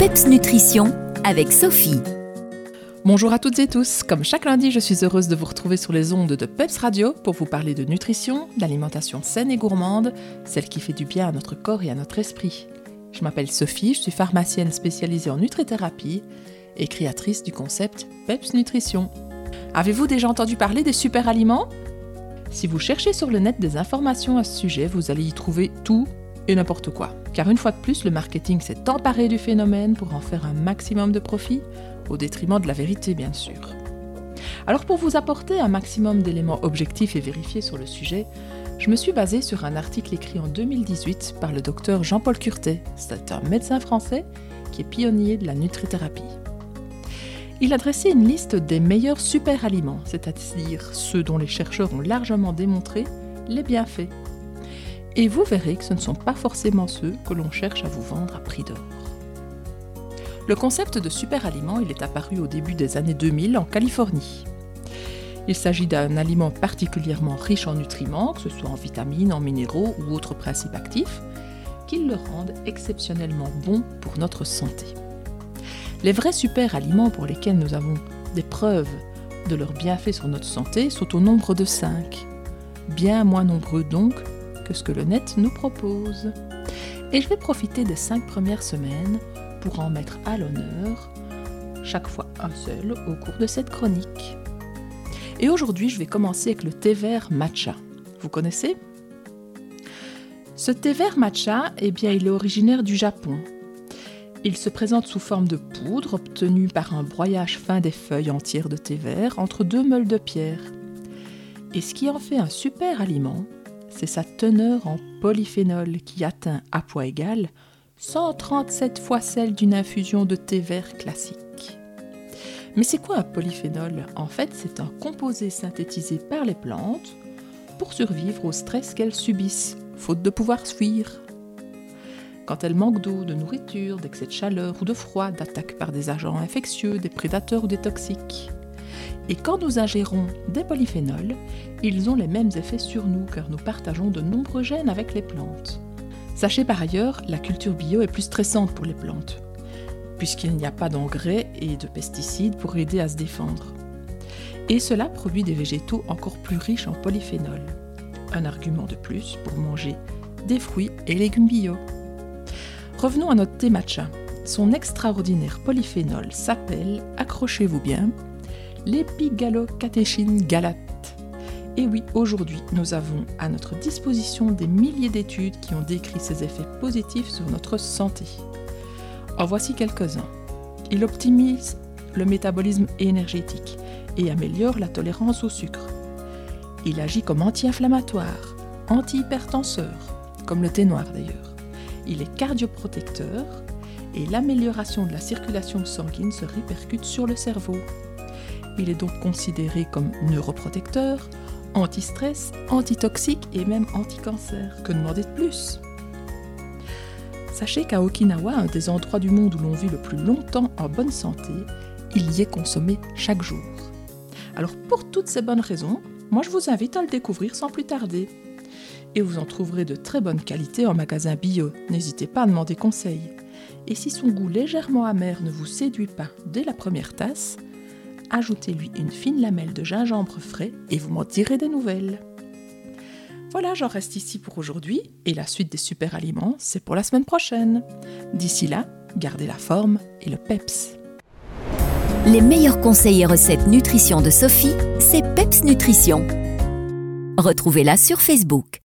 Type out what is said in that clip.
PEPS Nutrition avec Sophie. Bonjour à toutes et tous. Comme chaque lundi, je suis heureuse de vous retrouver sur les ondes de PEPS Radio pour vous parler de nutrition, d'alimentation saine et gourmande, celle qui fait du bien à notre corps et à notre esprit. Je m'appelle Sophie, je suis pharmacienne spécialisée en nutrithérapie et créatrice du concept PEPS Nutrition. Avez-vous déjà entendu parler des super aliments? Si vous cherchez sur le net des informations à ce sujet, vous allez y trouver tout et n'importe quoi. Car une fois de plus, le marketing s'est emparé du phénomène pour en faire un maximum de profit, au détriment de la vérité bien sûr. Alors pour vous apporter un maximum d'éléments objectifs et vérifiés sur le sujet, je me suis basée sur un article écrit en 2018 par le docteur Jean-Paul Curtet, c'est un médecin français qui est pionnier de la nutrithérapie. Il a dressé une liste des meilleurs super aliments, c'est-à-dire ceux dont les chercheurs ont largement démontré les bienfaits et vous verrez que ce ne sont pas forcément ceux que l'on cherche à vous vendre à prix d'or. Le concept de super aliment, il est apparu au début des années 2000 en Californie. Il s'agit d'un aliment particulièrement riche en nutriments, que ce soit en vitamines, en minéraux ou autres principes actifs, qui le rendent exceptionnellement bon pour notre santé. Les vrais super aliments pour lesquels nous avons des preuves de leurs bienfaits sur notre santé sont au nombre de 5. Bien moins nombreux donc ce que le net nous propose. Et je vais profiter des cinq premières semaines pour en mettre à l'honneur, chaque fois un seul, au cours de cette chronique. Et aujourd'hui, je vais commencer avec le thé vert matcha. Vous connaissez? Ce thé vert matcha, eh bien, il est originaire du Japon. Il se présente sous forme de poudre obtenue par un broyage fin des feuilles entières de thé vert entre deux meules de pierre. Et ce qui en fait un super aliment, c'est sa teneur en polyphénol qui atteint à poids égal 137 fois celle d'une infusion de thé vert classique. Mais c'est quoi un polyphénol? En fait, c'est un composé synthétisé par les plantes pour survivre au stress qu'elles subissent, faute de pouvoir fuir. Quand elles manquent d'eau, de nourriture, d'excès de chaleur ou de froid, d'attaque par des agents infectieux, des prédateurs ou des toxiques. Et quand nous ingérons des polyphénols, ils ont les mêmes effets sur nous car nous partageons de nombreux gènes avec les plantes. Sachez par ailleurs, la culture bio est plus stressante pour les plantes, puisqu'il n'y a pas d'engrais et de pesticides pour aider à se défendre. Et cela produit des végétaux encore plus riches en polyphénols. Un argument de plus pour manger des fruits et légumes bio. Revenons à notre thé matcha. Son extraordinaire polyphénol s'appelle, accrochez-vous bien, l'épigalocatéchine galate. Et oui, aujourd'hui, nous avons à notre disposition des milliers d'études qui ont décrit ses effets positifs sur notre santé. En voici quelques-uns. Il optimise le métabolisme énergétique et améliore la tolérance au sucre. Il agit comme anti-inflammatoire, anti-hypertenseur, comme le thé noir d'ailleurs. Il est cardioprotecteur et l'amélioration de la circulation sanguine se répercute sur le cerveau. Il est donc considéré comme neuroprotecteur, anti-stress, antitoxique et même anti-cancer. Que demander de plus? Sachez qu'à Okinawa, un des endroits du monde où l'on vit le plus longtemps en bonne santé, il y est consommé chaque jour. Alors pour toutes ces bonnes raisons, moi je vous invite à le découvrir sans plus tarder. Et vous en trouverez de très bonne qualité en magasin bio, n'hésitez pas à demander conseil. Et si son goût légèrement amer ne vous séduit pas dès la première tasse, ajoutez-lui une fine lamelle de gingembre frais et vous m'en direz des nouvelles. Voilà, j'en reste ici pour aujourd'hui et la suite des super aliments, c'est pour la semaine prochaine. D'ici là, gardez la forme et le peps. Les meilleurs conseils et recettes nutrition de Sophie, c'est Peps Nutrition. Retrouvez-la sur Facebook.